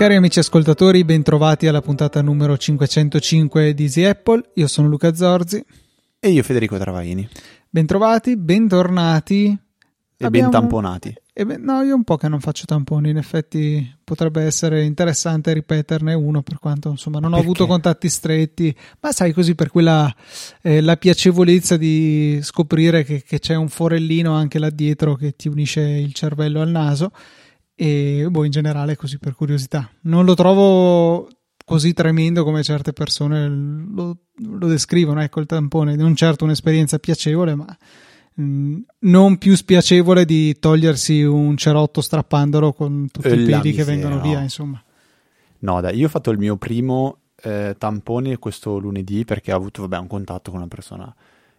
Cari amici ascoltatori, bentrovati alla puntata numero 505 di Easy Apple. Io sono Luca Zorzi. E io Federico Travaini. Bentrovati, bentornati. E Abbiamo... ben tamponati. E ben... No, io un po' che non faccio tamponi, in effetti potrebbe essere interessante ripeterne uno per quanto insomma non Perché? ho avuto contatti stretti, ma sai così per quella eh, la piacevolezza di scoprire che, che c'è un forellino anche là dietro che ti unisce il cervello al naso e boh, in generale così per curiosità. Non lo trovo così tremendo come certe persone lo, lo descrivono, ecco il tampone, non certo un'esperienza piacevole, ma non più spiacevole di togliersi un cerotto strappandolo con tutti i peli che vengono no. via, insomma. No, dai, io ho fatto il mio primo eh, tampone questo lunedì perché ho avuto vabbè, un contatto con una persona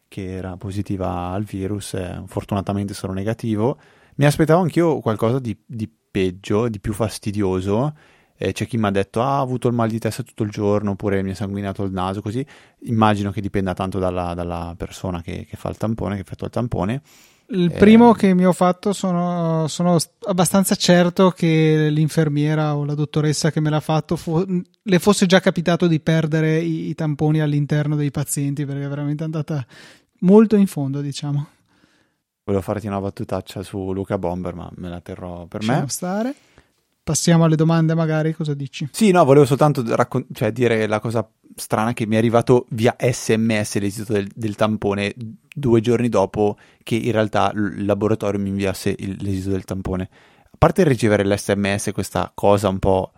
che era positiva al virus, eh, fortunatamente sono negativo. Mi aspettavo anch'io qualcosa di, di peggio, di più fastidioso. Eh, c'è chi mi ha detto ah, ha avuto il mal di testa tutto il giorno oppure mi è sanguinato il naso, così. Immagino che dipenda tanto dalla, dalla persona che, che, fa il tampone, che effettua il tampone. Il eh, primo che mi ho fatto sono, sono, abbastanza certo che l'infermiera o la dottoressa che me l'ha fatto fo- le fosse già capitato di perdere i, i tamponi all'interno dei pazienti perché è veramente andata molto in fondo, diciamo. Volevo farti una battutaccia su Luca Bomber, ma me la terrò per Lasciamo me. stare. Passiamo alle domande, magari. Cosa dici? Sì, no, volevo soltanto raccon- cioè, dire la cosa strana che mi è arrivato via sms l'esito del, del, tampone due giorni dopo che in realtà il laboratorio mi inviasse il, l'esito del tampone. A parte ricevere l'sms, questa cosa un po'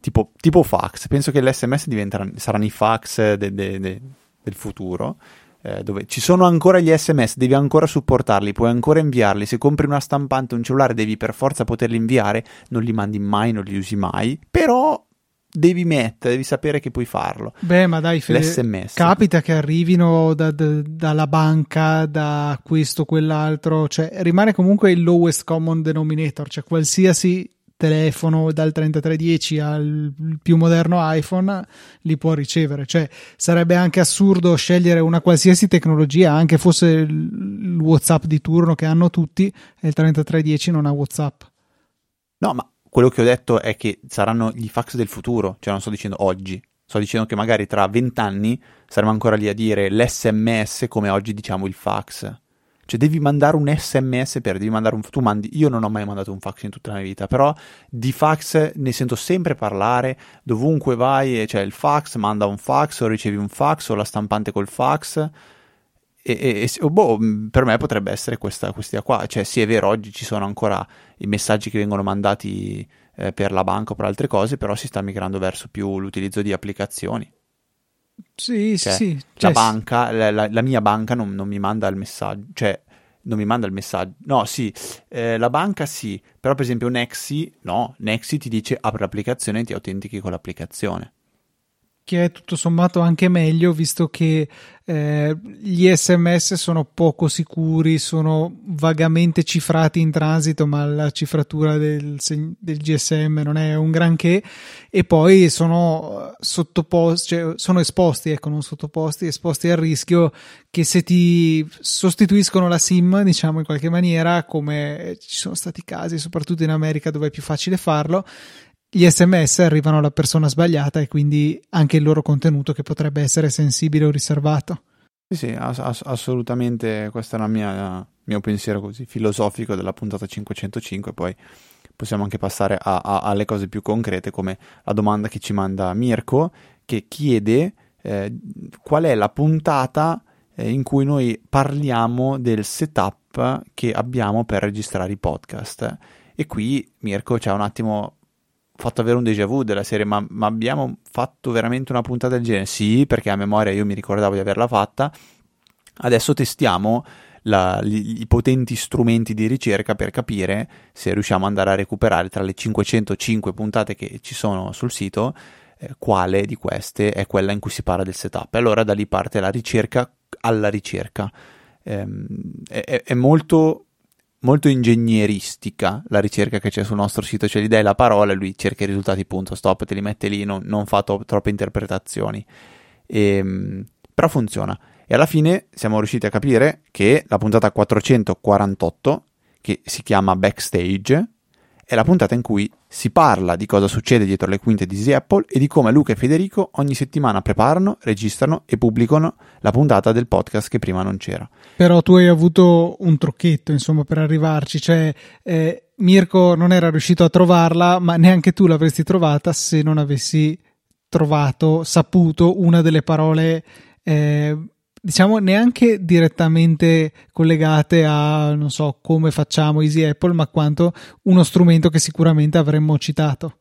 tipo, tipo fax, penso che l'sms saranno i fax de, de, de, del futuro eh, dove ci sono ancora gli sms, devi ancora supportarli, puoi ancora inviarli, se compri una stampante un cellulare devi per forza poterli inviare, non li mandi mai, non li usi mai, però devi mettere, devi sapere che puoi farlo. Beh, ma dai, Fede, l'SMS. capita che arrivino da, da, dalla banca, da questo, quell'altro, cioè rimane comunque il lowest common denominator, cioè qualsiasi telefono dal 3310 al più moderno iPhone li può ricevere. Cioè, sarebbe anche assurdo scegliere una qualsiasi tecnologia, anche fosse il WhatsApp di turno che hanno tutti, e il 3310 non ha WhatsApp. No, ma quello che ho detto è che saranno gli fax del futuro, cioè non sto dicendo oggi. Sto dicendo che magari tra vent'anni saremo ancora lì a dire l'SMS come oggi diciamo il fax. Cioè devi mandare un sms per, devi mandare un, tu mandi, io non ho mai mandato un fax in tutta la mia vita, però di fax ne sento sempre parlare, dovunque vai, cioè il fax, manda un fax o ricevi un fax o la stampante col fax. E, e, e boh, per me potrebbe essere questa, questa qua, cioè sì è vero, oggi ci sono ancora i messaggi che vengono mandati eh, per la banca o per altre cose, però si sta migrando verso più l'utilizzo di applicazioni. Sì, cioè, sì. Cioè, la banca, la, la, la, mia banca non, non, mi manda il messaggio, cioè non mi manda il messaggio. No, sì, eh, la banca sì, però per esempio Nexi, no, Nexi ti dice apri l'applicazione e ti autentichi con l'applicazione che è tutto sommato anche meglio visto che eh, gli sms sono poco sicuri, sono vagamente cifrati in transito, ma la cifratura del, del GSM non è un granché. E poi sono sottoposti, cioè sono esposti, ecco, non sottoposti, esposti al rischio che se ti sostituiscono la SIM, diciamo in qualche maniera, come ci sono stati casi, soprattutto in America dove è più facile farlo, gli sms arrivano alla persona sbagliata e quindi anche il loro contenuto che potrebbe essere sensibile o riservato. Sì, sì, ass- assolutamente questo è il mio pensiero così filosofico della puntata 505, poi possiamo anche passare a, a, alle cose più concrete come la domanda che ci manda Mirko che chiede eh, qual è la puntata eh, in cui noi parliamo del setup che abbiamo per registrare i podcast. E qui Mirko ci ha un attimo fatto avere un déjà vu della serie, ma, ma, abbiamo fatto veramente una puntata del genere? Sì, perché a memoria io mi ricordavo di averla fatta. Adesso testiamo la, gli, i potenti strumenti di ricerca per capire se riusciamo ad andare a recuperare tra le 505 puntate che ci sono sul sito, eh, quale di queste è quella in cui si parla del setup. E allora da lì parte la ricerca alla ricerca. Eh, è, è molto molto ingegneristica la ricerca che c'è sul nostro sito, cioè gli dai la parola e lui cerca i risultati, punto, stop, te li mette lì, non, non fa to- troppe interpretazioni. E, ehm, però funziona. E alla fine siamo riusciti a capire che la puntata 448, che si chiama Backstage, è la puntata in cui si parla di cosa succede dietro le quinte di Easy Apple e di come Luca e Federico ogni settimana preparano, registrano e pubblicano la puntata del podcast che prima non c'era. Però tu hai avuto un trucchetto, insomma, per arrivarci, cioè eh, Mirko non era riuscito a trovarla, ma neanche tu l'avresti trovata se non avessi trovato, saputo una delle parole eh, diciamo neanche direttamente collegate a non so come facciamo Easy Apple, ma quanto uno strumento che sicuramente avremmo citato.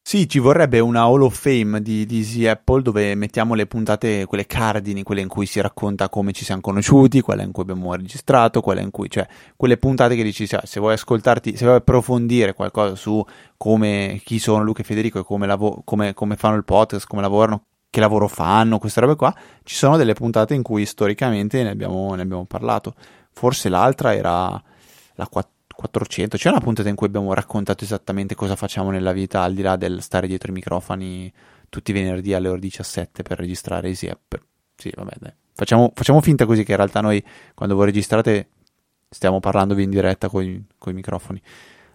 Sì, ci vorrebbe una Hall of Fame di, di Easy Apple dove mettiamo le puntate, quelle cardini, quelle in cui si racconta come ci siamo conosciuti, quelle in cui abbiamo registrato, quelle in cui, cioè, quelle puntate che dici, se vuoi ascoltarti, se vuoi approfondire qualcosa su come, chi sono Luca e Federico e come, lavo- come, come fanno il podcast, come lavorano, che lavoro fanno, queste robe qua, ci sono delle puntate in cui storicamente ne abbiamo, ne abbiamo parlato. Forse l'altra era la 400, c'è una puntata in cui abbiamo raccontato esattamente cosa facciamo nella vita, al di là del stare dietro i microfoni tutti i venerdì alle ore 17 per registrare Easy App. Sì, vabbè, dai. Facciamo, facciamo, finta così che in realtà noi quando voi registrate stiamo parlamendovi in diretta con i microfoni,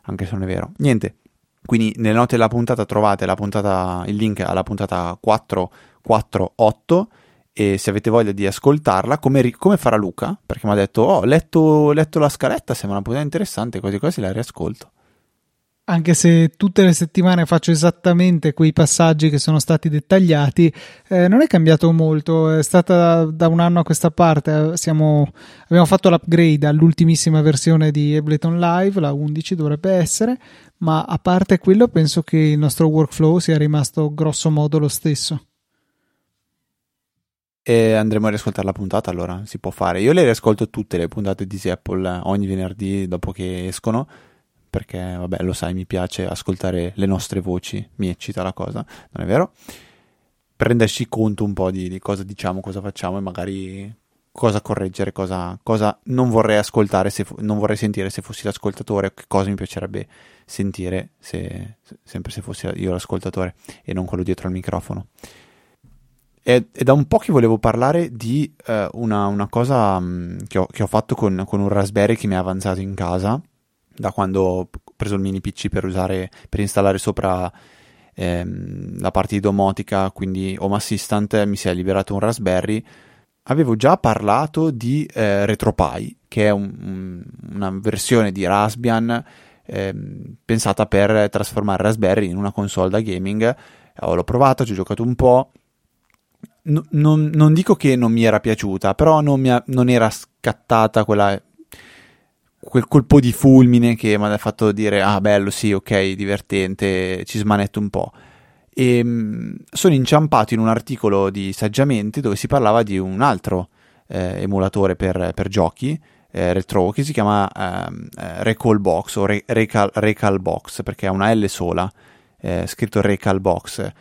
anche se non è vero. Niente, quindi nelle note della puntata trovate puntata, il link alla puntata 448 e se avete voglia di ascoltarla, come, come farà Luca, perché mi ha detto, oh, ho letto, letto, la scaletta, sembra una puntata interessante, così quasi la riascolto. Anche se tutte le settimane faccio esattamente quei passaggi che sono stati dettagliati, eh, non è cambiato molto. È stata da un anno a questa parte. Siamo, abbiamo fatto l'upgrade all'ultimissima versione di Ableton Live, la 11 dovrebbe essere, ma a parte quello penso che il nostro workflow sia rimasto grosso modo lo stesso. E andremo a riascoltare la puntata allora, si può fare. Io le riascolto tutte le puntate di Apple ogni venerdì dopo che escono, perché vabbè lo sai, mi piace ascoltare le nostre voci, mi eccita la cosa, non è vero? Per renderci conto un po' di, di cosa diciamo, cosa facciamo e magari cosa correggere, cosa, cosa non vorrei ascoltare, se, non vorrei sentire se fossi l'ascoltatore, che cosa mi piacerebbe sentire se, sempre se fossi io l'ascoltatore e non quello dietro al microfono. E da un po' che volevo parlare di uh, una, una, cosa um, che, ho, che, ho, fatto con, con, un Raspberry che mi è avanzato in casa da quando ho preso il mini PC per usare per installare sopra ehm, la parte di domotica, quindi Home Assistant mi si è liberato un Raspberry avevo già parlato di eh, RetroPie, che è un, un, una versione di Raspbian eh, pensata per trasformare Raspberry in una console da gaming. Eh, l'ho provato, ci ho giocato un po'. No, non, non, dico che non mi era piaciuta, però non, ha, non era scattata quella, quel colpo di fulmine che mi ha fatto dire: Ah, bello, sì, ok, divertente, ci smanetto un po' e ehm, sono inciampato in un articolo di Saggiamente dove si parlava di un altro eh, emulatore per, per giochi eh, retro che si chiama ehm, eh, Recall Box o Re- Recal, Recal Box perché ha una L sola eh, scritto Recal Box.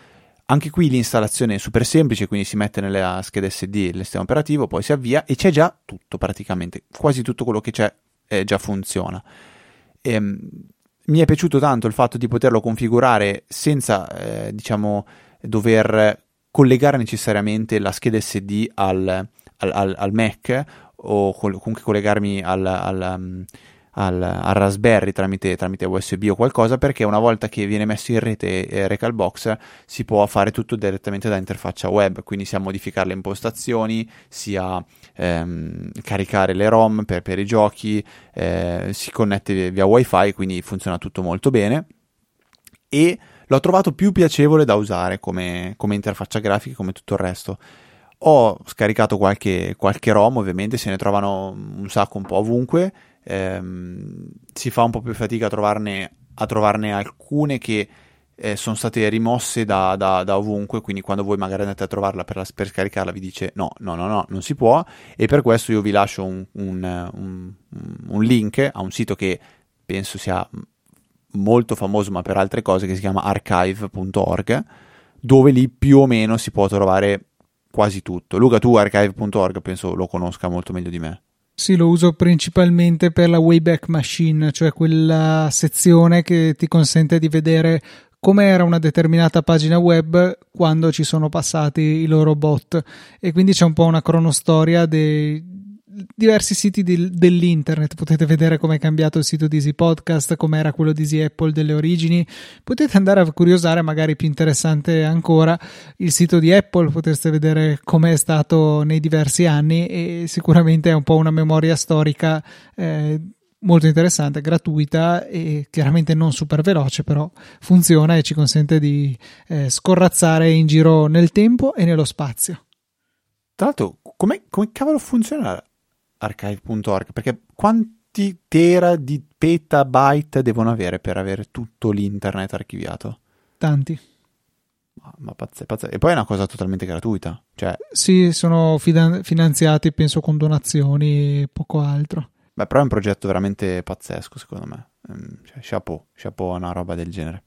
Anche qui l'installazione è super semplice, quindi si mette nella scheda SD il sistema operativo, poi si avvia e c'è già tutto praticamente, quasi tutto quello che c'è eh, già funziona. Ehm, mi è piaciuto tanto il fatto di poterlo configurare senza, eh, diciamo, dover collegare necessariamente la scheda SD al, al, al, al Mac o comunque collegarmi al, al, al Raspberry tramite, tramite, USB o qualcosa perché una volta che viene messo in rete eh, Recalbox si può fare tutto direttamente da interfaccia web quindi sia modificare le impostazioni sia ehm, caricare le ROM per, per i giochi eh, si connette via wifi quindi funziona tutto molto bene. E l'ho trovato più piacevole da usare come, come interfaccia grafica come tutto il resto. Ho scaricato qualche, qualche ROM ovviamente se ne trovano un sacco un po' ovunque ehm, si fa un po' più fatica a trovarne, a trovarne alcune che eh, sono state rimosse da, da, da, ovunque, quindi quando voi magari andate a trovarla per, la, per, scaricarla vi dice no, no, no, no, non si può e per questo io vi lascio un, un, un, un link a un sito che penso sia molto famoso ma per altre cose che si chiama archive.org dove lì più o meno si può trovare quasi tutto. Luca tu archive.org penso lo conosca molto meglio di me. Sì, lo uso principalmente per la Wayback Machine, cioè quella sezione che ti consente di vedere come era una determinata pagina web quando ci sono passati i loro bot. E quindi c'è un po' una cronostoria dei diversi siti di, dell'internet. Potete vedere come è cambiato il sito di Easy Podcast come era quello di Easy Apple delle origini. Potete andare a curiosare magari più interessante ancora il sito di Apple. Potreste vedere come è stato nei diversi anni e sicuramente è un po' una memoria storica eh, molto interessante, gratuita e chiaramente non super veloce, però funziona e ci consente di eh, scorrazzare in giro nel tempo e nello spazio. Tra l'altro, come cavolo funziona archive.org? Perché quanti tera di petabyte devono avere per avere tutto l'internet archiviato? Tanti. Ma, ma pazze, pazze. E poi è una cosa totalmente gratuita. Cioè... Sì, sono fidan- finanziati, penso, con donazioni e poco altro. Beh, però è un progetto veramente pazzesco, secondo me. Ehm, cioè, chapeau, chapeau a una roba del genere.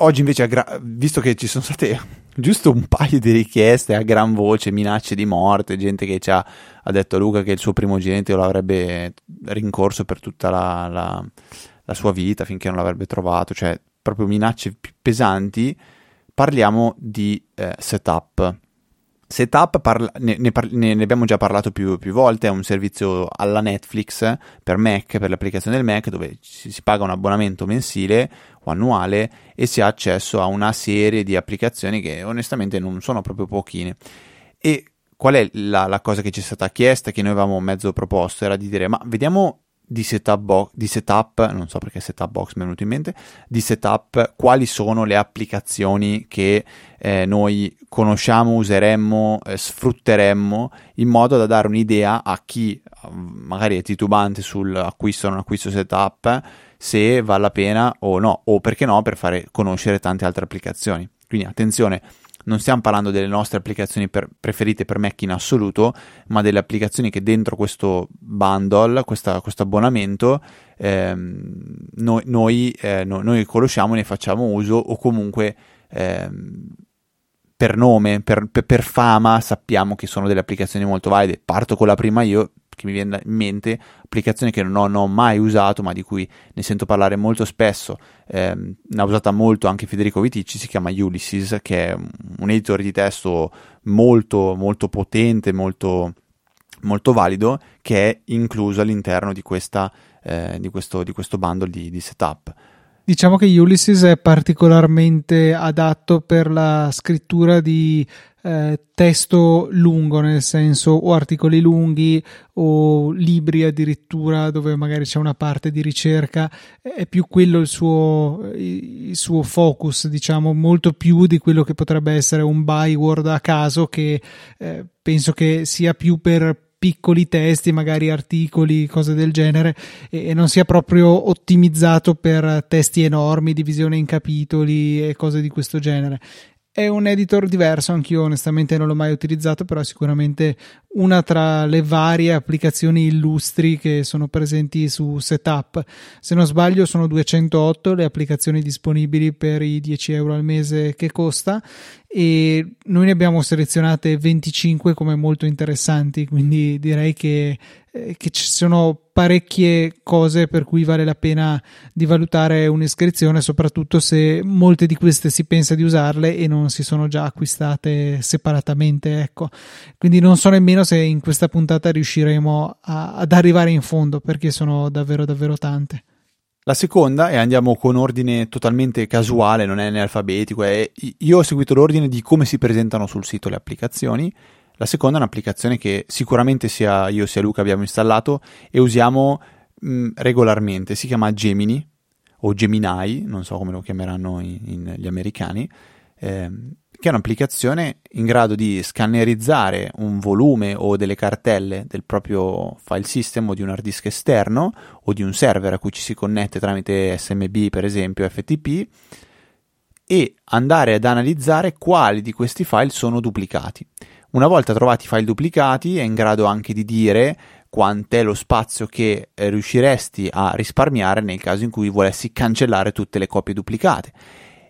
Oggi invece, gra- visto che ci sono state giusto un paio di richieste a gran voce, minacce di morte, gente che ci ha, ha detto a Luca che il suo primogenito l'avrebbe rincorso per tutta la, la, la sua vita finché non l'avrebbe trovato, cioè proprio minacce pesanti, parliamo di eh, setup Setup parla- ne, ne, ne, abbiamo già parlato più, più, volte, è un servizio alla Netflix per Mac, per l'applicazione del Mac, dove si, si, paga un abbonamento mensile o annuale e si ha accesso a una serie di applicazioni che onestamente non sono proprio pochine. E qual è la, la cosa che ci è stata chiesta, che noi avevamo mezzo proposto, era di dire ma vediamo di setup, bo- di setup, non so perché setup box mi è venuto in mente, di setup, quali sono le applicazioni che eh, noi conosciamo, useremmo, eh, sfrutteremmo in modo da dare un'idea a chi magari è titubante sull'acquisto o non acquisto setup se vale la pena o no, o perché no per fare conoscere tante altre applicazioni. Quindi attenzione, non stiamo parlando delle nostre applicazioni per, preferite per Mac in assoluto, ma delle applicazioni che dentro questo bundle, questa, questo abbonamento, ehm, noi, noi, eh, no, noi, conosciamo ne facciamo uso o comunque ehm, per nome, per, per, per fama sappiamo che sono delle applicazioni molto valide. Parto con la prima io, che mi viene in mente, applicazione che non ho, non ho, mai usato, ma di cui ne sento parlare molto spesso, eh, ha usata molto anche Federico Viticci, si chiama Ulysses, che è un editor di testo molto, molto potente, molto, molto valido, che è incluso all'interno di, questa, eh, di, questo, di questo bundle di, di setup. Diciamo che Ulysses è particolarmente adatto per la scrittura di eh, testo lungo, nel senso o articoli lunghi o libri addirittura dove magari c'è una parte di ricerca, è più quello il suo, il suo focus, diciamo, molto più di quello che potrebbe essere un byword a caso che eh, penso che sia più per piccoli testi, magari articoli, cose del genere, e, non sia proprio ottimizzato per testi enormi, divisione in capitoli e cose di questo genere. È un editor diverso, anch'io onestamente non l'ho mai utilizzato, però è sicuramente una tra le varie applicazioni illustri che sono presenti su Setup. Se non sbaglio sono 208 le applicazioni disponibili per i 10 euro al mese che costa e noi ne abbiamo selezionate 25 come molto interessanti, quindi direi che, eh, che ci sono parecchie cose per cui vale la pena di valutare un'iscrizione, soprattutto se molte di queste si pensa di usarle e non si sono già acquistate separatamente, ecco. Quindi non so nemmeno se in questa puntata riusciremo a, ad arrivare in fondo perché sono davvero davvero tante. La seconda, e andiamo con ordine totalmente casuale, non è né alfabetico, è, io ho seguito l'ordine di come si presentano sul sito le applicazioni. La seconda è un'applicazione che sicuramente sia io sia Luca abbiamo installato e usiamo mh, regolarmente. Si chiama Gemini o Gemini, non so come lo chiameranno in, in, gli americani. Eh, che è un'applicazione in grado di scannerizzare un volume o delle cartelle del proprio file system o di un hard disk esterno o di un server a cui ci si connette tramite SMB per esempio FTP e andare ad analizzare quali di questi file sono duplicati. Una volta trovati i file duplicati è in grado anche di dire quant'è lo spazio che riusciresti a risparmiare nel caso in cui volessi cancellare tutte le copie duplicate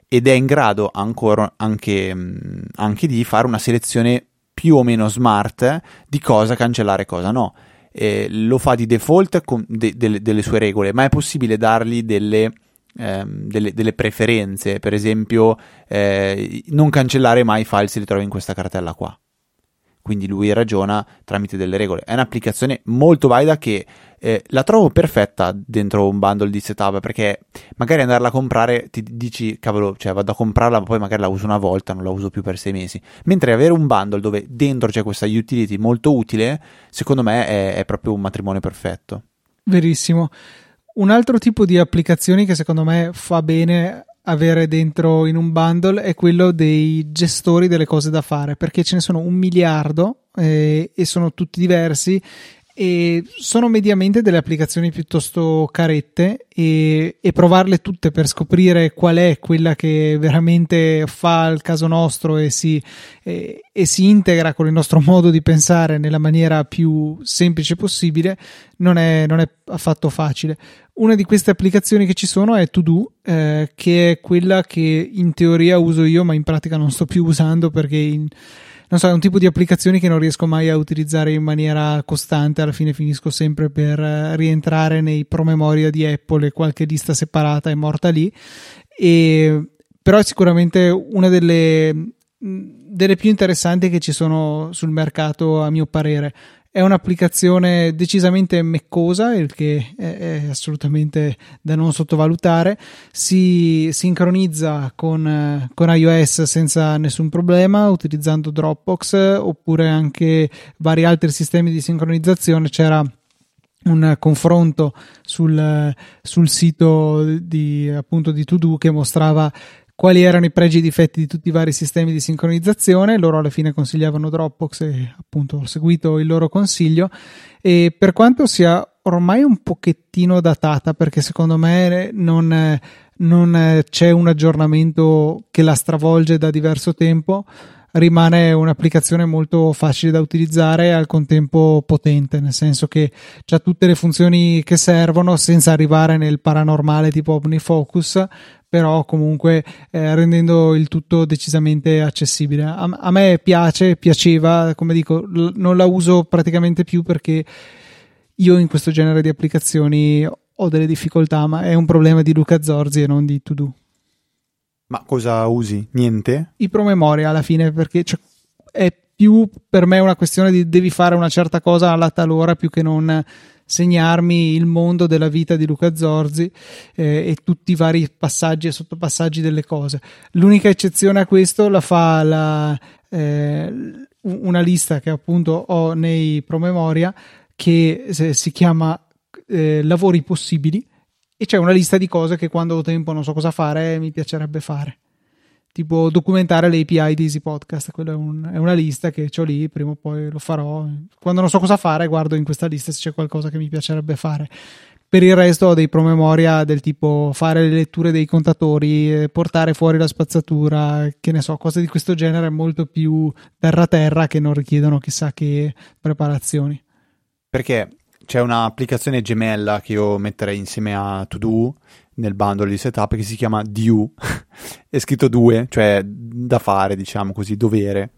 ed è in grado ancora anche, mm, anche di fare una selezione più o meno smart di cosa cancellare e cosa no. eh, lo fa di default con de- de- delle sue regole, ma è possibile dargli delle, ehm, delle, delle preferenze, per esempio eh, non cancellare mai i file se li trovi in questa cartella qua quindi lui ragiona tramite delle regole. È un'applicazione molto valida che eh, la trovo perfetta dentro un bundle di setup perché magari andarla a comprare ti dici cavolo, cioè vado a comprarla ma poi magari la uso una volta, non la uso più per sei mesi. Mentre avere un bundle dove dentro c'è questa utility molto utile, secondo me è, è proprio un matrimonio perfetto. Verissimo. Un altro tipo di applicazioni che secondo me fa bene avere dentro in un bundle è quello dei gestori delle cose da fare, perché ce ne sono un miliardo eh, e sono tutti diversi e sono mediamente delle applicazioni piuttosto carette e, e, provarle tutte per scoprire qual è quella che veramente fa il caso nostro e si, e, e si integra con il nostro modo di pensare nella maniera più semplice possibile non è, non è affatto facile. Una di queste applicazioni che ci sono è To Do, eh, che è quella che in teoria uso io, ma in pratica non sto più usando perché in, non so, è un tipo di applicazioni che non riesco mai a utilizzare in maniera costante, alla fine finisco sempre per eh, rientrare nei promemoria di Apple e qualche lista separata è morta lì. E, però è sicuramente una delle, delle più interessanti che ci sono sul mercato, a mio parere. È un'applicazione decisamente meccosa, il che è, è assolutamente da non sottovalutare. Si sincronizza con, con, iOS senza nessun problema utilizzando Dropbox oppure anche vari altri sistemi di sincronizzazione. C'era un confronto sul, sul sito di appunto di To che mostrava quali erano i pregi e i difetti di tutti i vari sistemi di sincronizzazione. Loro alla fine consigliavano Dropbox e appunto ho seguito il loro consiglio. E per quanto sia ormai un pochettino datata, perché secondo me non, non c'è un aggiornamento che la stravolge da diverso tempo rimane un'applicazione molto facile da utilizzare e al contempo potente, nel senso che ha tutte le funzioni che servono senza arrivare nel paranormale tipo OmniFocus, però comunque eh, rendendo il tutto decisamente accessibile. A, a, me piace, piaceva, come dico, l- non la uso praticamente più perché io in questo genere di applicazioni ho delle difficoltà, ma è un problema di Luca Zorzi e non di To Do. Ma cosa usi? Niente? I promemoria alla fine perché cioè, è più per me una questione di devi fare una certa cosa alla talora più che non segnarmi il mondo della vita di Luca Zorzi eh, e tutti i vari passaggi e sottopassaggi delle cose. L'unica eccezione a questo la fa la, eh, una lista che appunto ho nei promemoria che si chiama eh, lavori possibili e c'è una lista di cose che quando ho tempo non so cosa fare mi piacerebbe fare tipo documentare le API di Easy Podcast. Quella è, un, è, una lista che ho lì, prima o poi lo farò. Quando non so cosa fare, guardo in questa lista se c'è qualcosa che mi piacerebbe fare. Per il resto ho dei promemoria del tipo fare le letture dei contatori, eh, portare fuori la spazzatura, che ne so, cose di questo genere molto più terra-terra che non richiedono chissà che preparazioni. Perché c'è un'applicazione gemella che io metterei insieme a To Do nel bundle di setup che si chiama Due, è scritto due, cioè da fare, diciamo così, dovere.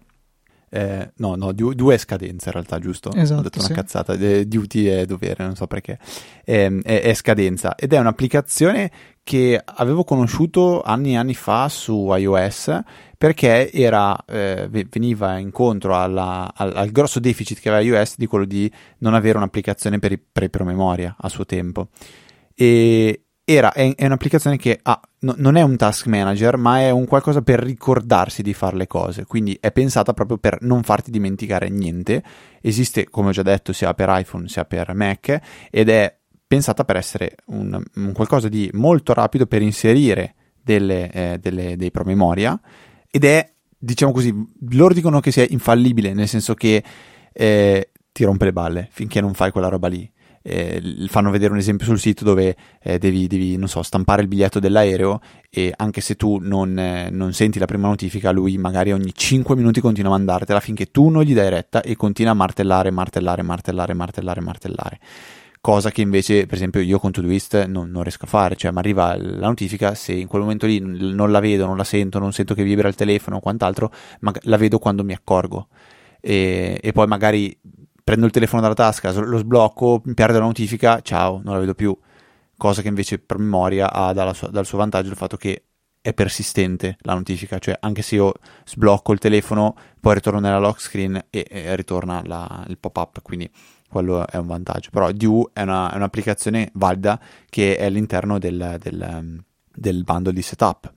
Eh, no, no, due è scadenza in realtà, giusto? Esatto, Ho detto sì. una cazzata, eh, duty è dovere, non so perché. Eh, è, è, scadenza ed è un'applicazione che avevo conosciuto anni e anni fa su iOS perché era, eh, veniva incontro alla, al, al, grosso deficit che aveva iOS di quello di non avere un'applicazione per i, per i promemoria a suo tempo. E, era, è, è un'applicazione che ha, no, non è un task manager, ma è un qualcosa per ricordarsi di fare le cose. Quindi è pensata proprio per non farti dimenticare niente. Esiste, come ho già detto, sia per iPhone sia per Mac ed è pensata per essere un, un qualcosa di molto rapido per inserire delle, eh, delle, dei promemoria ed è, diciamo così, loro dicono che sia infallibile, nel senso che eh, ti rompe le balle finché non fai quella roba lì eh, fanno vedere un esempio sul sito dove eh, devi, devi, non so, stampare il biglietto dell'aereo e anche se tu non, eh, non, senti la prima notifica, lui magari ogni 5 minuti continua a mandartela finché tu non gli dai retta e continua a martellare, martellare, martellare, martellare, martellare. Cosa che invece, per esempio, io con Todoist non, non riesco a fare, cioè mi arriva la notifica, se in quel momento lì non la vedo, non la sento, non sento che vibra il telefono o quant'altro, ma la vedo quando mi accorgo. E, e poi magari prendo il telefono dalla tasca, lo sblocco, perdo la notifica, ciao, non la vedo più. Cosa che invece per memoria ha suo, dal suo vantaggio il fatto che è persistente la notifica, cioè anche se io sblocco il telefono, poi ritorno nella lock screen e, e ritorna la, il pop-up, quindi quello è un vantaggio. Però Due è, una, è un'applicazione valida che è all'interno del, del, del bundle di setup.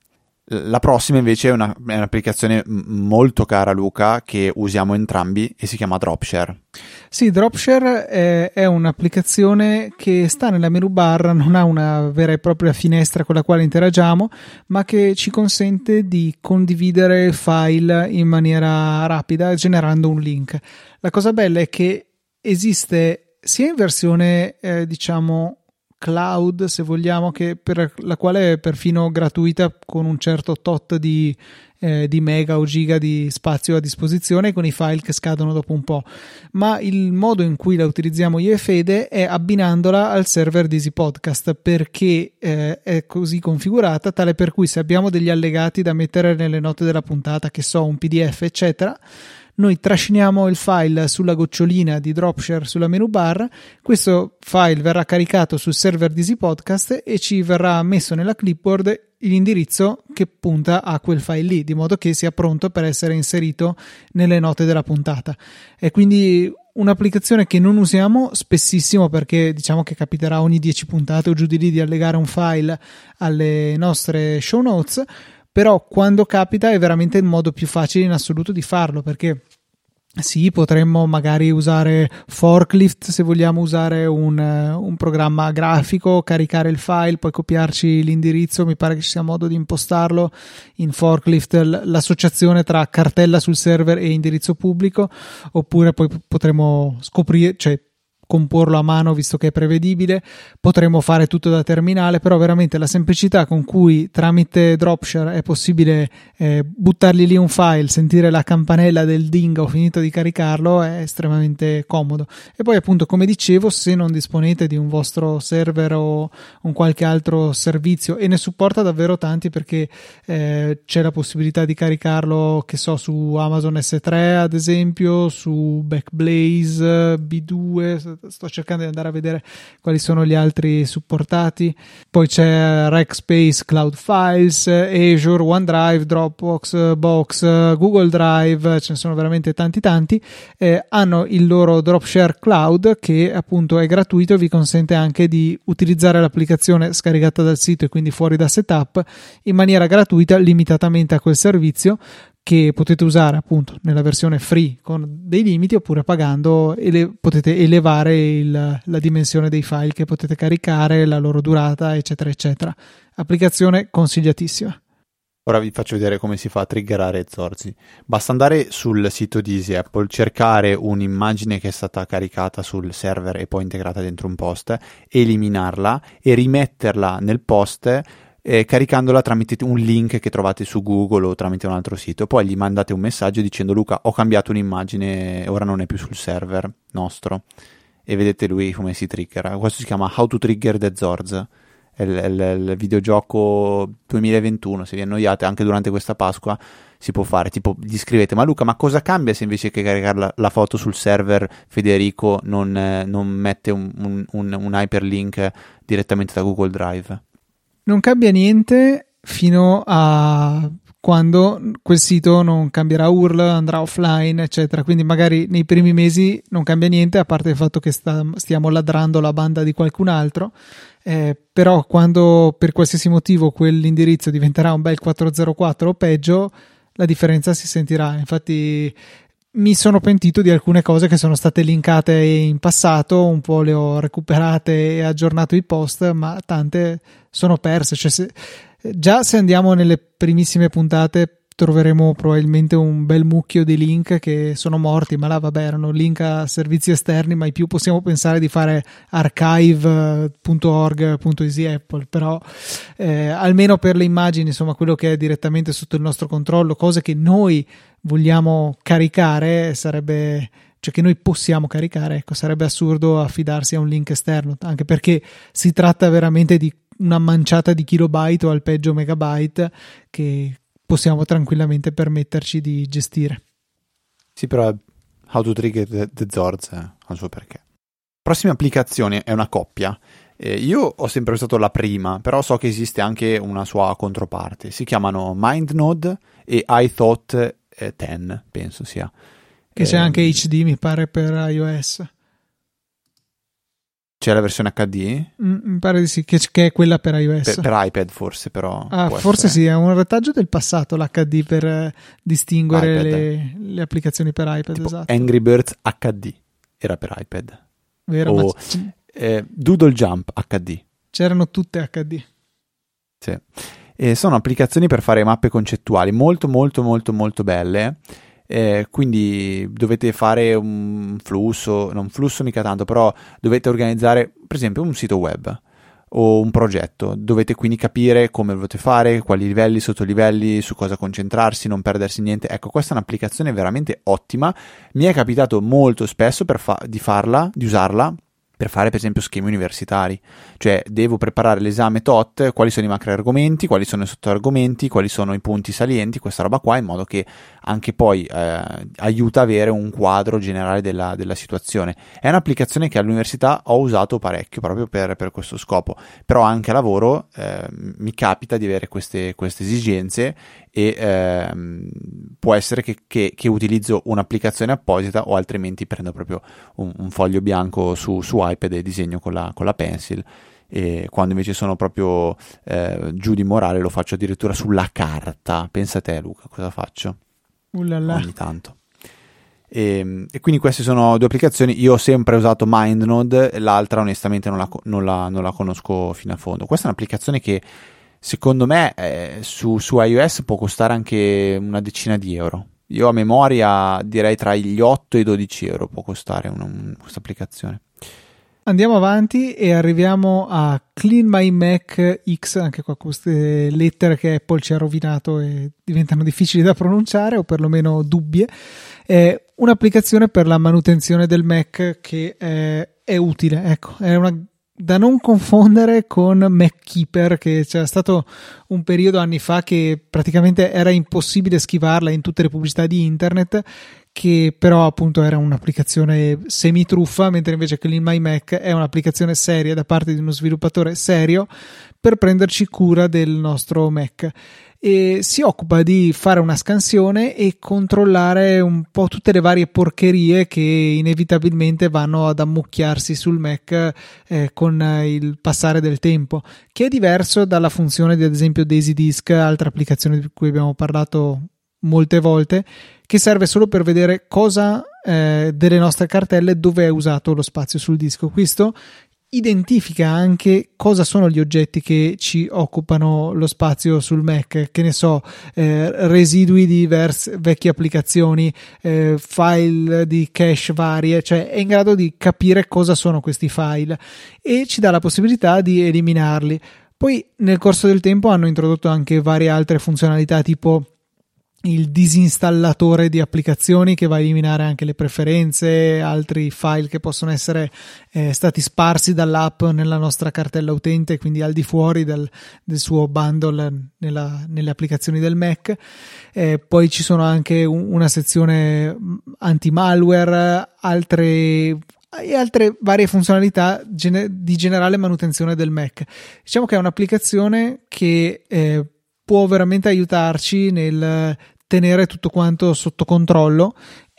La prossima invece è, una, è, un'applicazione molto cara Luca che usiamo entrambi e si chiama Dropshare. Sì, Dropshare è, è, un'applicazione che sta nella menu bar, non ha una vera e propria finestra con la quale interagiamo, ma che ci consente di condividere file in maniera rapida generando un link. La cosa bella è che esiste sia in versione eh, diciamo cloud, se vogliamo, che per la quale è perfino gratuita con un certo tot di, eh, di, mega o giga di spazio a disposizione con i file che scadono dopo un po'. Ma il modo in cui la utilizziamo io e Fede è abbinandola al server di Easy Podcast perché eh, è così configurata tale per cui se abbiamo degli allegati da mettere nelle note della puntata, che so, un PDF, eccetera noi trasciniamo il file sulla gocciolina di Dropshare sulla menu bar, questo file verrà caricato sul server di Easy e ci verrà messo nella clipboard l'indirizzo che punta a quel file lì, di modo che sia pronto per essere inserito nelle note della puntata. È quindi un'applicazione che non usiamo spessissimo perché diciamo che capiterà ogni 10 puntate o giù di lì di allegare un file alle nostre show notes però quando capita è veramente il modo più facile in assoluto di farlo perché sì, potremmo magari usare Forklift se vogliamo usare un, un, programma grafico, caricare il file, poi copiarci l'indirizzo. Mi pare che ci sia modo di impostarlo in Forklift l'associazione tra cartella sul server e indirizzo pubblico, oppure poi potremmo scoprire, cioè comporlo a mano visto che è prevedibile, potremmo fare tutto da terminale, però veramente la semplicità con cui tramite Dropshare è possibile eh, buttargli lì un file, sentire la campanella del ding ho finito di caricarlo è estremamente comodo. E poi appunto come dicevo, se non disponete di un vostro server o un qualche altro servizio e ne supporta davvero tanti perché eh, c'è la possibilità di caricarlo, che so, su Amazon S3 ad esempio, su Backblaze, B2, sto cercando di andare a vedere quali sono gli altri supportati. Poi c'è Rackspace Cloud Files, Azure, OneDrive, Dropbox, Box, Google Drive, ce ne sono veramente tanti tanti. Eh, hanno il loro Dropshare Cloud che appunto è gratuito e vi consente anche di utilizzare l'applicazione scaricata dal sito e quindi fuori da setup in maniera gratuita limitatamente a quel servizio che potete usare appunto nella versione free con dei limiti oppure pagando ele- potete elevare il, la dimensione dei file che potete caricare, la loro durata, eccetera, eccetera. Applicazione consigliatissima. Ora vi faccio vedere come si fa a triggerare Zorzi. Basta andare sul sito di Easy Apple, cercare un'immagine che è stata caricata sul server e poi integrata dentro un post, eliminarla e rimetterla nel post eh, caricandola tramite un link che trovate su Google o tramite un altro sito. Poi gli mandate un messaggio dicendo Luca ho cambiato un'immagine, ora non è più sul server nostro. E vedete lui come si triggera. Questo si chiama How to Trigger the Zorz. È il, il, il videogioco 2021. Se vi annoiate anche durante questa Pasqua si può fare. Tipo, gli scrivete: Ma Luca, ma cosa cambia se invece che caricare la, la foto sul server Federico non, eh, non mette un, un, un, un hyperlink direttamente da Google Drive? Non cambia niente fino a quando quel sito non cambierà URL, andrà offline, eccetera. Quindi magari nei primi mesi non cambia niente, a parte il fatto che sta, stiamo ladrando la banda di qualcun altro. Eh, però quando per qualsiasi motivo quell'indirizzo diventerà un bel 404 o peggio, la differenza si sentirà. Infatti mi sono pentito di alcune cose che sono state linkate in passato, un po' le ho recuperate e aggiornato i post, ma tante sono perse. Cioè, se, già se andiamo nelle primissime puntate troveremo probabilmente un bel mucchio di link che sono morti, ma là vabbè erano link a servizi esterni, mai più possiamo pensare di fare archive.org.easyapple, però eh, almeno per le immagini, insomma quello che è direttamente sotto il nostro controllo, cose che noi vogliamo caricare sarebbe cioè che noi possiamo caricare, ecco, sarebbe assurdo affidarsi a un link esterno, anche perché si tratta veramente di una manciata di kilobyte o al peggio megabyte che possiamo tranquillamente permetterci di gestire. Sì, però How to Trigger the, the Zords ha il suo perché. Prossima applicazione è una coppia. Eh, io ho sempre usato la prima, però so che esiste anche una sua controparte. Si chiamano MindNode e iThought eh, 10, penso sia. Che c'è anche HD, mi pare, per iOS. C'è la versione HD? Mm, mi pare di sì, che, che, è quella per iOS. Per, per iPad forse, però. Ah, forse essere... sì, è un retaggio del passato l'HD per eh, distinguere le, le, applicazioni per iPad. Tipo esatto. Angry Birds HD era per iPad. Vero, o, c- eh, Doodle Jump HD. C'erano tutte HD. Sì. E sono applicazioni per fare mappe concettuali molto, molto, molto, molto belle eh, quindi dovete fare un flusso, non flusso mica tanto, però dovete organizzare per esempio un sito web o un progetto, dovete quindi capire come volete fare, quali livelli, sottolivelli, su cosa concentrarsi, non perdersi niente. Ecco, questa è un'applicazione veramente ottima. Mi è capitato molto spesso fa- di farla, di usarla per fare per esempio schemi universitari, cioè devo preparare l'esame tot, quali sono i macro argomenti, quali sono i sottoargomenti, quali sono i punti salienti, questa roba qua, in modo che anche poi eh, aiuta a avere un quadro generale della, della, situazione. È un'applicazione che all'università ho usato parecchio proprio per, per questo scopo, però anche a lavoro eh, mi capita di avere queste, queste esigenze e ehm, può essere che, che, che, utilizzo un'applicazione apposita o altrimenti prendo proprio un, un foglio bianco su, su, iPad e disegno con la, con la pencil. E quando invece sono proprio eh, giù di morale lo faccio addirittura sulla carta. Pensa a te Luca cosa faccio? Ullala. ogni tanto. E, ehm, e, quindi queste sono due applicazioni. Io ho sempre usato MindNode l'altra onestamente non la, non la, non la conosco fino a fondo. Questa è un'applicazione che secondo me eh, su, su, iOS può costare anche una decina di euro. Io a memoria direi tra gli 8 e i 12 euro può costare questa applicazione. Andiamo avanti e arriviamo a Clean My Mac X, anche qua queste lettere che Apple ci ha rovinato e diventano difficili da pronunciare o perlomeno dubbie. È un'applicazione per la manutenzione del Mac che è, è utile, ecco, è una da non confondere con MacKeeper, che c'era stato un periodo anni fa che praticamente era impossibile schivarla in tutte le pubblicità di internet, che però appunto era un'applicazione semi-truffa, mentre invece Clean My Mac è un'applicazione seria da parte di uno sviluppatore serio per prenderci cura del nostro Mac e si occupa di fare una scansione e controllare un po' tutte le varie porcherie che inevitabilmente vanno ad ammucchiarsi sul Mac eh, con il passare del tempo, che è diverso dalla funzione di ad esempio Daisy Disk, altra applicazione di cui abbiamo parlato molte volte, che serve solo per vedere cosa eh, delle nostre cartelle dove è usato lo spazio sul disco. Questo identifica anche cosa sono gli oggetti che ci occupano lo spazio sul Mac, che ne so, eh, residui di vers- vecchie applicazioni, eh, file di cache varie, cioè è in grado di capire cosa sono questi file e ci dà la possibilità di eliminarli. Poi nel corso del tempo hanno introdotto anche varie altre funzionalità tipo il disinstallatore di applicazioni che va a eliminare anche le preferenze, altri file che possono essere eh, stati sparsi dall'app nella nostra cartella utente, quindi al di fuori del, del suo bundle nella, nelle applicazioni del Mac. Eh, poi ci sono anche un, una sezione anti-malware, altre e altre varie funzionalità di generale manutenzione del Mac. Diciamo che è un'applicazione che eh, può veramente aiutarci nel tenere tutto quanto sotto controllo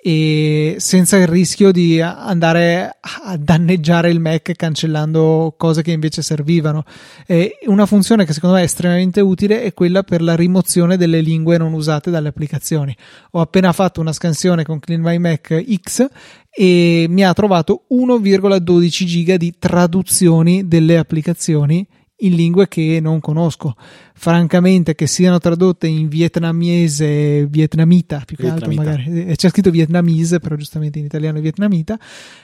e senza il rischio di andare a danneggiare il Mac cancellando cose che invece servivano. E una funzione che secondo me è estremamente utile è quella per la rimozione delle lingue non usate dalle applicazioni. Ho appena fatto una scansione con Clean My Mac X e mi ha trovato 1,12 giga di traduzioni delle applicazioni in lingue che non conosco. Francamente, che siano tradotte in vietnamese, vietnamita più che vietnamita. altro, magari eh, c'è scritto vietnamese, però giustamente in italiano è vietnamita.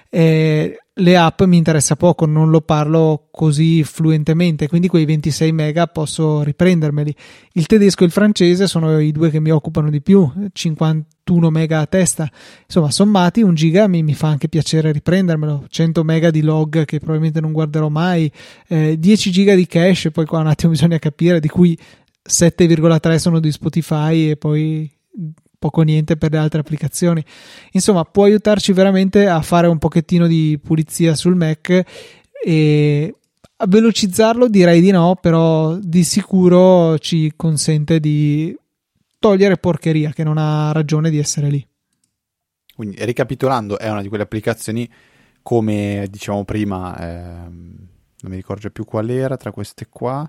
Eh, le app mi interessa poco, non lo parlo così fluentemente, quindi quei 26 mega posso riprendermeli. Il tedesco e il francese sono i due che mi occupano di più, 51 mega a testa. Insomma, sommati un giga mi, mi fa anche piacere riprendermelo, 100 mega di log che probabilmente non guarderò mai, eh, 10 giga di cache, poi qua un attimo bisogna capire di cui 7,3 sono di Spotify e poi poco niente per le altre applicazioni. Insomma, può aiutarci veramente a fare un pochettino di pulizia sul Mac e a velocizzarlo direi di no, però di sicuro ci consente di togliere porcheria che non ha ragione di essere lì. Quindi, ricapitolando, è una di quelle applicazioni come dicevamo prima, ehm, non mi ricordo più qual era tra queste qua.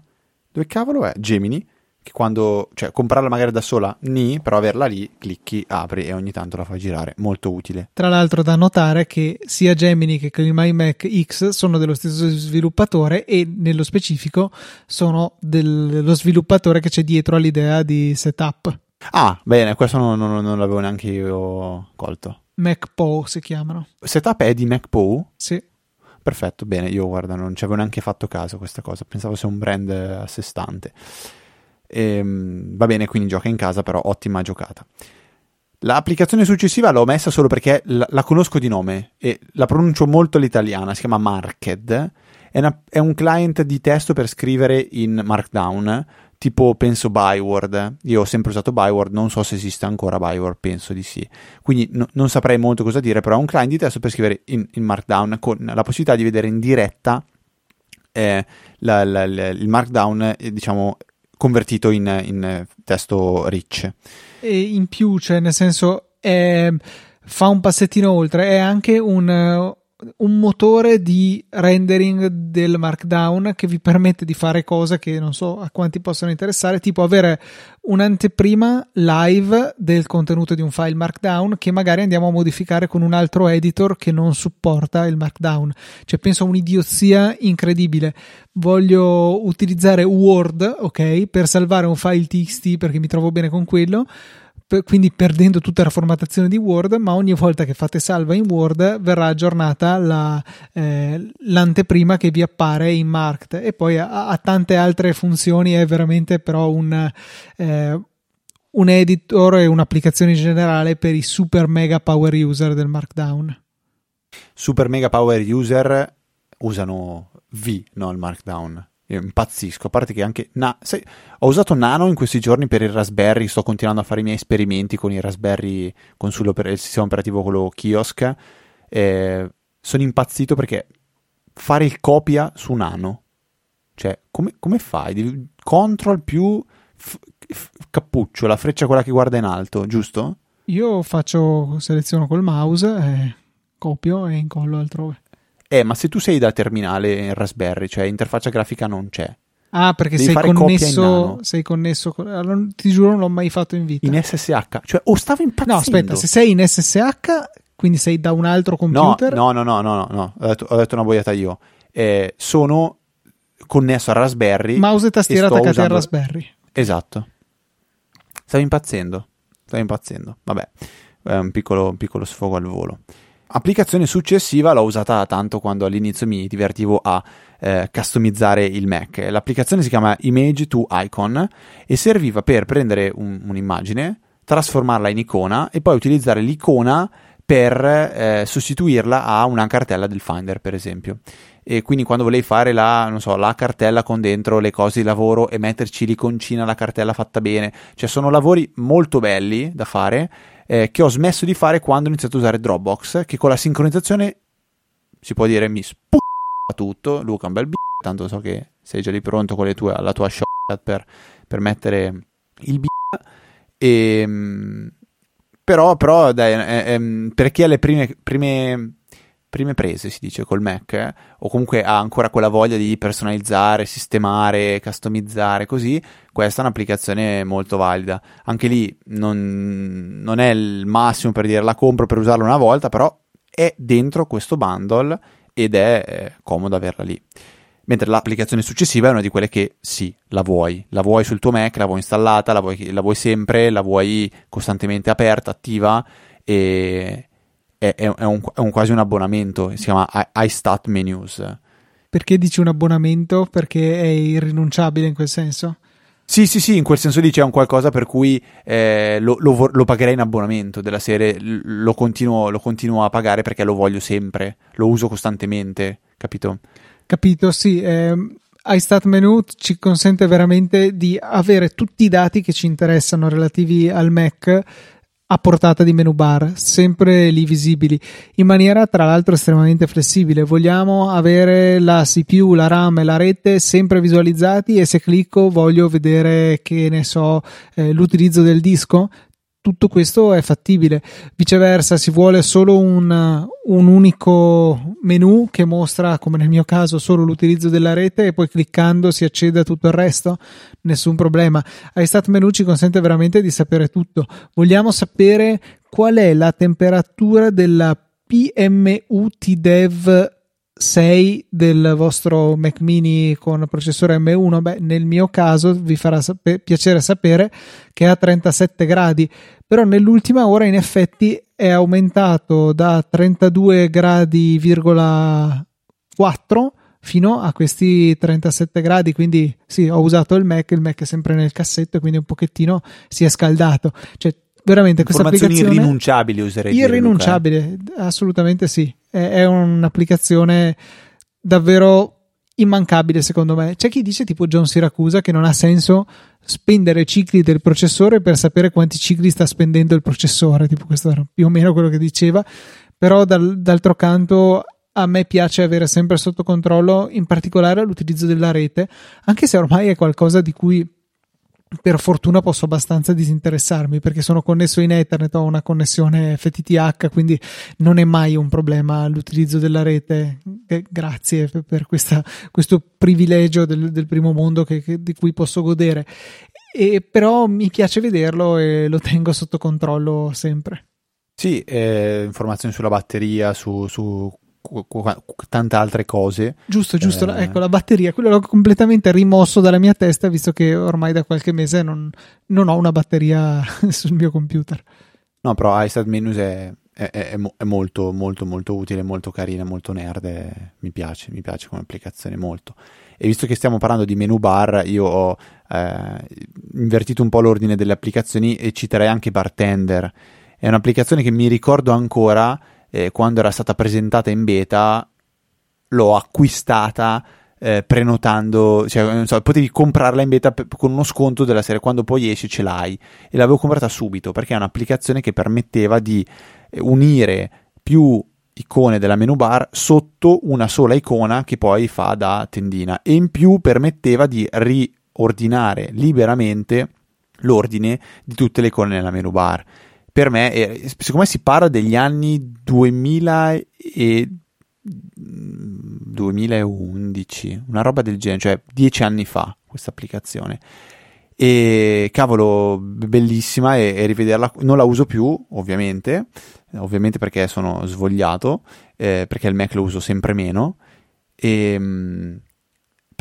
Dove cavolo è? Gemini, che quando, cioè comprarla magari da sola, ni, però averla lì, clicchi, apri e ogni tanto la fai girare, molto utile. Tra l'altro da notare che sia Gemini che CleanMyMac X sono dello stesso sviluppatore e nello specifico sono dello sviluppatore che c'è dietro all'idea di setup. Ah, bene, questo non, non, non l'avevo neanche io colto. MacPo si chiamano. Setup è di MacPo? Sì. Perfetto, bene, io guarda, non ci avevo neanche fatto caso a questa cosa, pensavo sia un brand a sé stante. Ehm, va bene, quindi gioca in casa, però ottima giocata. L'applicazione successiva l'ho messa solo perché la, la conosco di nome e la pronuncio molto all'italiana, si chiama Marked. È, una, è, un client di testo per scrivere in Markdown, tipo penso Byword. Io ho sempre usato Byword, non so se esiste ancora Byword, penso di sì. Quindi no, non saprei molto cosa dire, però è un client di testo per scrivere in, in Markdown con la possibilità di vedere in diretta eh, la, la, la, il Markdown, eh, diciamo, convertito in, in, testo rich. E in più, cioè, nel senso, è, fa un passettino oltre, è anche un un motore di rendering del Markdown che vi permette di fare cose che non so a quanti possono interessare, tipo avere un'anteprima live del contenuto di un file Markdown che magari andiamo a modificare con un altro editor che non supporta il Markdown. Cioè, penso a un'idiozia incredibile. Voglio utilizzare Word, ok, per salvare un file TXT perché mi trovo bene con quello quindi perdendo tutta la formattazione di Word, ma ogni volta che fate salva in Word verrà aggiornata la, eh, l'anteprima che vi appare in Marked e poi ha, ha, tante altre funzioni, è veramente però un, eh, un editor e un'applicazione in generale per i super mega power user del Markdown. Super mega power user usano V, no il Markdown. Io impazzisco. A parte che anche. Na- sai, ho usato Nano in questi giorni per il Raspberry. Sto continuando a fare i miei esperimenti con i Raspberry, con il sistema operativo quello kiosk. Eh, sono impazzito perché fare il copia su Nano. Cioè, come, come fai? Devi, control più f- f- cappuccio, la freccia quella che guarda in alto, giusto? Io faccio seleziono col mouse, e copio e incollo altrove. Eh, ma se tu sei da terminale in Raspberry, cioè interfaccia grafica non c'è. Ah, perché sei connesso, sei connesso con... allora, ti giuro non l'ho mai fatto in vita. In SSH, cioè o stavo impazzendo. No, aspetta, se sei in SSH, quindi sei da un altro computer? No, no, no, no, no, no. Ho, detto, ho detto una boiata io. Eh, sono connesso a Raspberry. Mouse e tastiera attaccati usando... a Raspberry. Esatto. Stavo impazzendo. Stavo impazzendo. Vabbè, è un piccolo, un piccolo sfogo al volo. Applicazione successiva l'ho usata tanto quando all'inizio mi divertivo a eh, customizzare il Mac. L'applicazione si chiama Image to Icon e serviva per prendere un, un'immagine, trasformarla in icona e poi utilizzare l'icona per eh, sostituirla a una cartella del Finder, per esempio. E quindi quando volevi fare la, so, la, cartella con dentro le cose di lavoro e metterci l'iconcina, la cartella fatta bene, cioè sono lavori molto belli da fare eh, che ho smesso di fare quando ho iniziato a usare Dropbox, che con la sincronizzazione si può dire mi sp***a tutto. Luca, un bel b***o, tanto so che sei già lì pronto con tue, la tua shot per, per mettere il b***o. E, ehm, però, però dai, è, è, per chi ha le prime, prime prime prese, si dice, col Mac, eh? o comunque ha ancora quella voglia di personalizzare, sistemare, customizzare, così, questa è un'applicazione molto valida. Anche lì non, non è il massimo per dire la compro per usarla una volta, però è dentro questo bundle ed è eh, comodo averla lì. Mentre l'applicazione successiva è una di quelle che sì, la vuoi, la vuoi sul tuo Mac, la vuoi installata, la vuoi, la vuoi sempre, la vuoi costantemente aperta, attiva e, è, è, un, è un, quasi un abbonamento, si chiama iStat Menus. Perché dici un abbonamento? Perché è irrinunciabile in quel senso? Sì, sì, sì, in quel senso lì c'è un qualcosa per cui eh, lo, lo, lo, pagherei in abbonamento della serie, lo continuo, lo continuo, a pagare perché lo voglio sempre, lo uso costantemente, capito? Capito, sì. Eh, iStat Menu ci consente veramente di avere tutti i dati che ci interessano relativi al Mac a portata di menu bar, sempre lì visibili, in maniera tra l'altro estremamente flessibile. Vogliamo avere la CPU, la RAM e la rete sempre visualizzati e se clicco voglio vedere che ne so eh, l'utilizzo del disco tutto questo è fattibile. Viceversa, si vuole solo un, un, unico menu che mostra, come nel mio caso, solo l'utilizzo della rete e poi cliccando si accede a tutto il resto. Nessun problema. iStat Menu ci consente veramente di sapere tutto. Vogliamo sapere qual è la temperatura della PMU TDEV 6 del vostro Mac mini con processore M1, beh, nel mio caso vi farà sape- piacere sapere che è a 37 gradi, però nell'ultima ora in effetti è aumentato da 32 gradi,4 fino a questi 37 gradi, quindi sì, ho usato il Mac, il Mac è sempre nel cassetto, quindi un pochettino si è scaldato. Cioè, veramente questa applicazione irrinunciabili userei irrinunciabile dire, assolutamente sì è, un'applicazione davvero immancabile secondo me. C'è chi dice tipo John Siracusa che non ha senso spendere cicli del processore per sapere quanti cicli sta spendendo il processore. Tipo questo era più o meno quello che diceva. Però dal, d'altro canto a me piace avere sempre sotto controllo in particolare l'utilizzo della rete anche se ormai è qualcosa di cui per fortuna posso abbastanza disinteressarmi perché sono connesso in Ethernet, ho una connessione FTTH, quindi non è mai un problema l'utilizzo della rete. Eh, grazie per questa, questo privilegio del, del primo mondo che, che, di cui posso godere. E, però mi piace vederlo e lo tengo sotto controllo sempre. Sì, eh, informazioni sulla batteria, su, su tante altre cose. Giusto, giusto. Eh... Ecco, la batteria, quello l'ho completamente rimosso dalla mia testa, visto che ormai da qualche mese non, non ho una batteria sul mio computer. No, però iStat Menus è, è, è, è, molto, molto, molto utile, molto carina, molto nerd. Mi piace, mi piace come applicazione molto. E visto che stiamo parlando di menu bar, io ho eh, invertito un po' l'ordine delle applicazioni e citerei anche Bartender. È un'applicazione che mi ricordo ancora eh, quando era stata presentata in beta, l'ho acquistata eh, prenotando, cioè, so, potevi comprarla in beta p- con uno sconto della serie, quando poi esci ce l'hai. E l'avevo comprata subito perché è un'applicazione che permetteva di eh, unire più icone della menu bar sotto una sola icona che poi fa da tendina. E in più permetteva di riordinare liberamente l'ordine di tutte le icone nella menu bar per me, eh, siccome si parla degli anni 2000 e 2011, una roba del genere, cioè dieci anni fa questa applicazione. E cavolo, bellissima e, e, rivederla. Non la uso più, ovviamente, ovviamente perché sono svogliato, eh, perché il Mac lo uso sempre meno. E, ehm,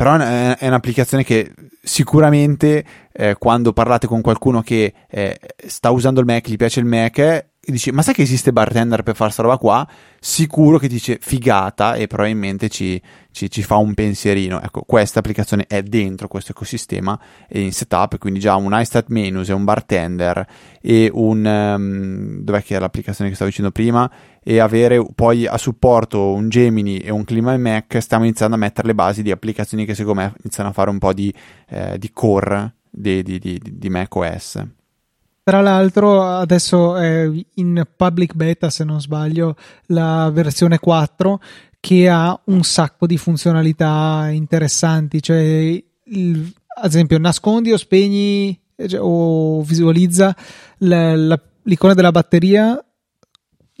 però è, un'applicazione che sicuramente eh, quando parlate con qualcuno che eh, sta usando il Mac, gli piace il Mac, e dici ma sai che esiste Bartender per fare questa roba qua? Sicuro che dice figata e probabilmente ci, ci, ci, fa un pensierino. Ecco, questa applicazione è dentro questo ecosistema e in setup, quindi già un iStat Menus e un Bartender e un... Um, dov'è che è l'applicazione che stavo dicendo prima? E avere poi a supporto un Gemini e un Clima Mac, stiamo iniziando a mettere le basi di applicazioni che secondo me iniziano a fare un po' di, eh, di core di, di, di, di macOS. Tra l'altro adesso è in public beta, se non sbaglio, la versione 4 che ha un sacco di funzionalità interessanti, cioè il, ad esempio nascondi o spegni cioè, o visualizza l'icona della batteria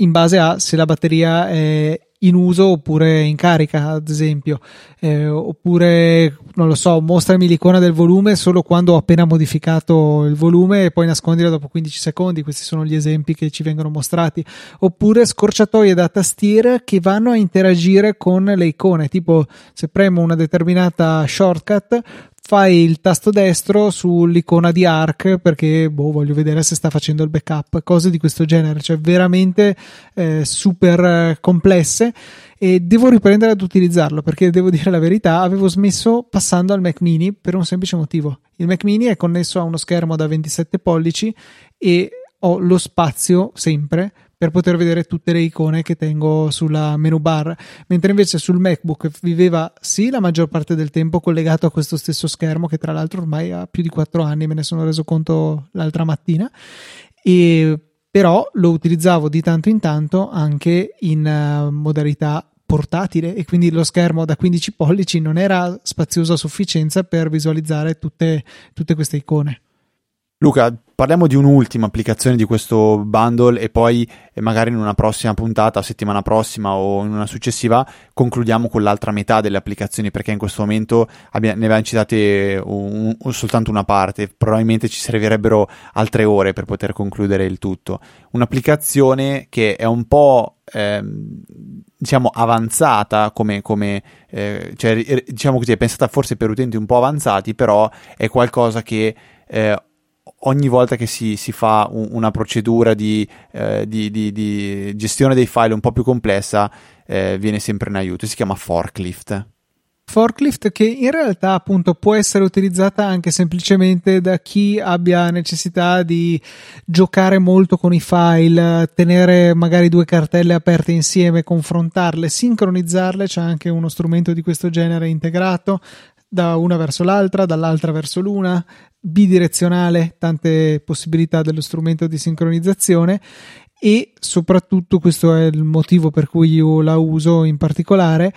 in base a se la batteria è in uso oppure in carica, ad esempio, eh, oppure non lo so, mostrami l'icona del volume solo quando ho appena modificato il volume e poi nascondila dopo 15 secondi. Questi sono gli esempi che ci vengono mostrati. Oppure scorciatoie da tastiera che vanno a interagire con le icone, tipo se premo una determinata shortcut fai il tasto destro sull'icona di Arc perché boh, voglio vedere se sta facendo il backup, cose di questo genere, cioè veramente eh, super complesse e devo riprendere ad utilizzarlo perché devo dire la verità, avevo smesso passando al Mac mini per un semplice motivo. Il Mac mini è connesso a uno schermo da 27 pollici e ho lo spazio sempre per poter vedere tutte le icone che tengo sulla menu bar, mentre invece sul MacBook viveva sì la maggior parte del tempo collegato a questo stesso schermo che tra l'altro ormai ha più di 4 anni, me ne sono reso conto l'altra mattina e però lo utilizzavo di tanto in tanto anche in uh, modalità portatile e quindi lo schermo da 15 pollici non era spazioso a sufficienza per visualizzare tutte, tutte queste icone. Luca, parliamo di un'ultima applicazione di questo bundle e poi eh, magari in una prossima puntata, settimana prossima o in una successiva, concludiamo con l'altra metà delle applicazioni perché in questo momento abbia, ne abbiamo citate un, un, soltanto una parte, probabilmente ci servirebbero altre ore per poter concludere il tutto. Un'applicazione che è un po' ehm, diciamo avanzata come, come eh, cioè, diciamo così, è pensata forse per utenti un po' avanzati, però è qualcosa che eh, ogni volta che si, si fa un, una procedura di, eh, di, di, di, gestione dei file un po' più complessa, eh, viene sempre in aiuto. Si chiama Forklift. Forklift che in realtà appunto può essere utilizzata anche semplicemente da chi abbia necessità di giocare molto con i file, tenere magari due cartelle aperte insieme, confrontarle, sincronizzarle, c'è anche uno strumento di questo genere integrato da una verso l'altra, dall'altra verso l'una, bidirezionale, tante possibilità dello strumento di sincronizzazione e soprattutto questo è il motivo per cui io la uso in particolare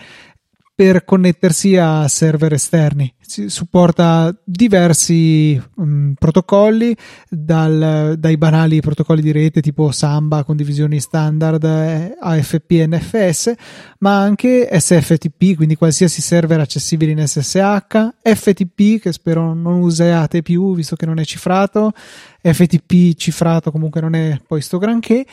per connettersi a server esterni. Si supporta diversi um, protocolli, dal, dai banali protocolli di rete tipo Samba, condivisioni standard, eh, AFP NFS, ma anche SFTP, quindi qualsiasi server accessibile in SSH, FTP che spero non usiate più visto che non è cifrato, FTP cifrato comunque non è poi sto granché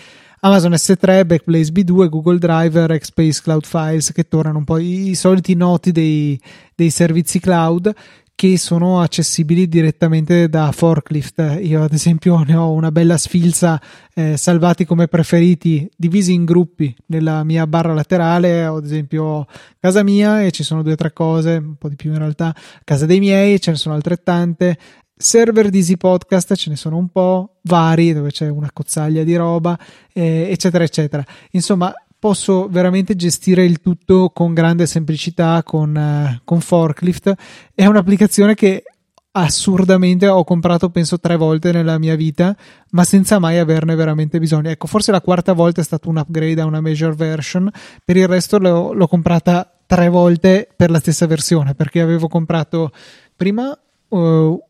Amazon S3, Backblaze B2, Google Driver, Xpace Cloud Files che tornano un po' i, i soliti noti dei, dei servizi cloud che sono accessibili direttamente da Forklift. Io, ad esempio, ne ho una bella sfilza eh, salvati come preferiti, divisi in gruppi nella mia barra laterale. Ho, ad esempio, casa mia e ci sono due o tre cose, un po' di più in realtà. Casa dei miei, ce ne sono altrettante server di Easy Podcast ce ne sono un po' vari dove c'è una cozzaglia di roba eh, eccetera eccetera. Insomma posso veramente gestire il tutto con grande semplicità con, uh, con Forklift. È un'applicazione che assurdamente ho comprato penso tre volte nella mia vita ma senza mai averne veramente bisogno. Ecco forse la quarta volta è stato un upgrade a una major version per il resto l'ho, l'ho comprata tre volte per la stessa versione perché avevo comprato prima uh,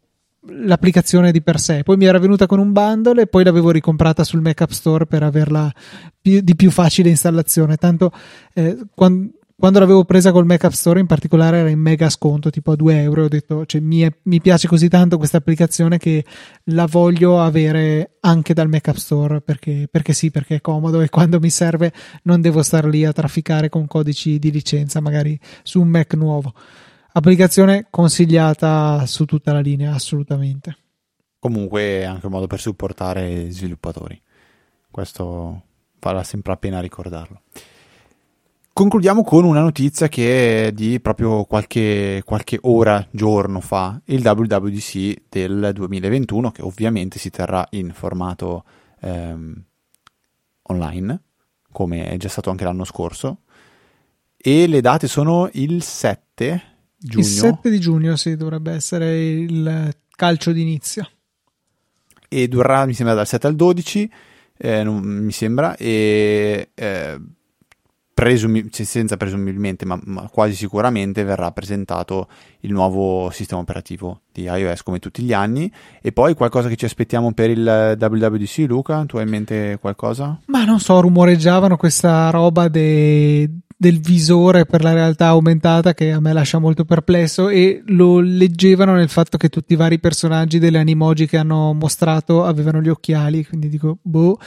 l'applicazione di per sé. Poi mi era venuta con un bundle e poi l'avevo ricomprata sul Mac App Store per averla più, di più facile installazione. Tanto eh, quando, quando, l'avevo presa col Mac App Store, in particolare, era in mega sconto, tipo a 2 euro. Ho detto, cioè, mi, è, mi piace così tanto questa applicazione che la voglio avere anche dal Mac App Store perché, perché sì, perché è comodo e quando mi serve non devo star lì a trafficare con codici di licenza, magari su un Mac nuovo. Applicazione consigliata su tutta la linea, assolutamente. Comunque è anche un modo per supportare gli sviluppatori. Questo vale sempre la pena ricordarlo. Concludiamo con una notizia che è di proprio qualche, qualche, ora, giorno fa, il WWDC del 2021, che ovviamente si terrà in formato ehm, online, come è già stato anche l'anno scorso. E le date sono il 7 Giugno. Il 7 di giugno, sì, dovrebbe essere il calcio d'inizio. E durerà, mi sembra, dal 7 al 12, eh, non, mi sembra, e eh, presumi- senza presumibilmente, ma, ma, quasi sicuramente verrà presentato il nuovo sistema operativo di iOS come tutti gli anni. E poi qualcosa che ci aspettiamo per il WWDC, Luca? Tu hai in mente qualcosa? Ma non so, rumoreggiavano questa roba dei del visore per la realtà aumentata che a me lascia molto perplesso e lo leggevano nel fatto che tutti i vari personaggi delle animoji che hanno mostrato avevano gli occhiali, quindi dico, boh,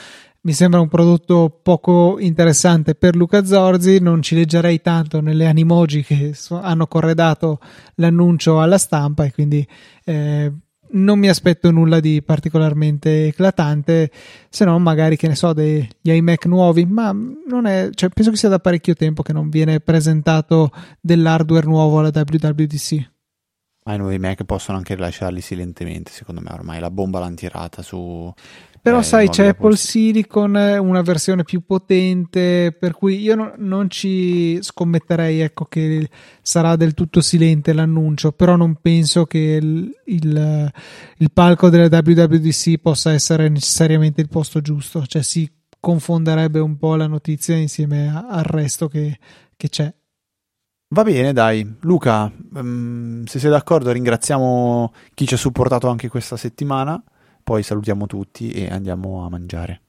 mi sembra un prodotto poco interessante per Luca Zorzi, non ci leggerei tanto nelle animoji che so- hanno corredato l'annuncio alla stampa e quindi eh, non mi aspetto nulla di particolarmente eclatante, se no magari che ne so degli iMac nuovi, ma non è, cioè, penso che sia da parecchio tempo che non viene presentato dell'hardware nuovo alla WWDC. Ma i nuovi Mac possono anche rilasciarli silentemente, secondo me ormai la bomba l'hanno tirata su Però eh, sai, c'è Apple, Silicon, una versione più potente, per cui io no, non ci scommetterei ecco, che sarà del tutto silente l'annuncio, però non penso che il, il, il palco della WWDC possa essere necessariamente il posto giusto, cioè si confonderebbe un po' la notizia insieme al resto che, che c'è. Va bene, dai. Luca, um, se sei d'accordo, ringraziamo chi ci ha supportato anche questa settimana. Poi salutiamo tutti e andiamo a mangiare.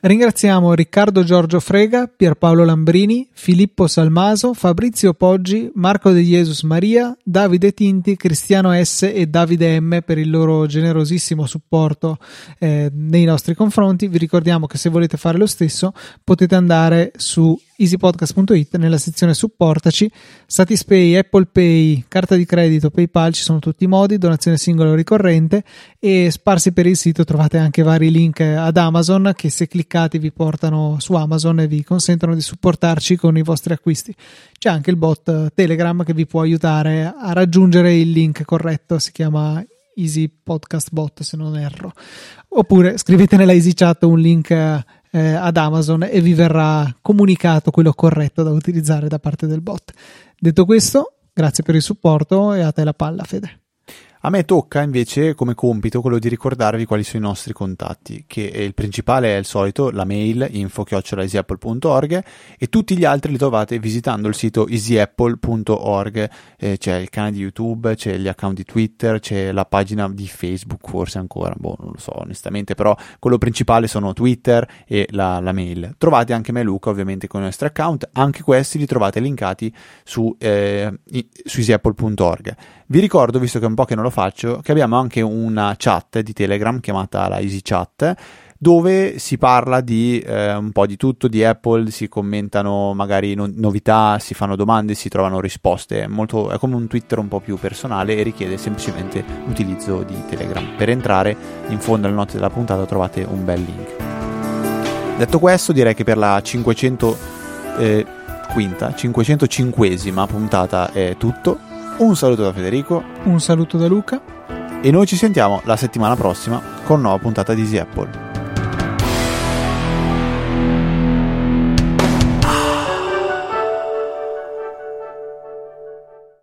Ringraziamo Riccardo Giorgio Frega, Pierpaolo Lambrini, Filippo Salmaso, Fabrizio Poggi, Marco De Jesus Maria, Davide Tinti, Cristiano S e Davide M per il loro generosissimo supporto eh, nei nostri confronti. Vi ricordiamo che se volete fare lo stesso potete andare su easypodcast.it nella sezione supportaci, Satispay, Apple Pay, carta di credito, PayPal, ci sono tutti i modi, donazione singola o ricorrente e sparsi per il sito trovate anche vari link ad Amazon che se cliccate vi portano su Amazon e vi consentono di supportarci con i vostri acquisti. C'è anche il bot Telegram che vi può aiutare a raggiungere il link corretto, si chiama Easy Podcast Bot se non erro. Oppure scrivete nella Easy Chat un link eh, ad Amazon e vi verrà comunicato quello corretto da utilizzare da parte del bot. Detto questo, grazie per il supporto e a te la palla, Fede. A me tocca invece come compito quello di ricordarvi quali sono i nostri contatti, che il principale è il solito, la mail info-easyapple.org e tutti gli altri li trovate visitando il sito easyapple.org, eh, c'è il canale di YouTube, c'è gli account di Twitter, c'è la pagina di Facebook forse ancora, boh non lo so onestamente, però quello principale sono Twitter e la, la mail. Trovate anche me e Luca ovviamente con i nostri account, anche questi li trovate linkati su, eh, su easyapple.org. Vi ricordo, visto che è un po' che non lo faccio, che abbiamo anche una chat di Telegram chiamata la Easy Chat dove si parla di eh, un po' di tutto di Apple, si commentano magari no- novità, si fanno domande, si trovano risposte. Molto, è come un Twitter un po' più personale e richiede semplicemente l'utilizzo di Telegram. Per entrare in fondo alle note della puntata trovate un bel link. Detto questo, direi che per la 500 eh, quinta, 505esima puntata è tutto. Un saluto da Federico. Un saluto da Luca. E noi ci sentiamo la settimana prossima con nuova puntata di Easy Apple.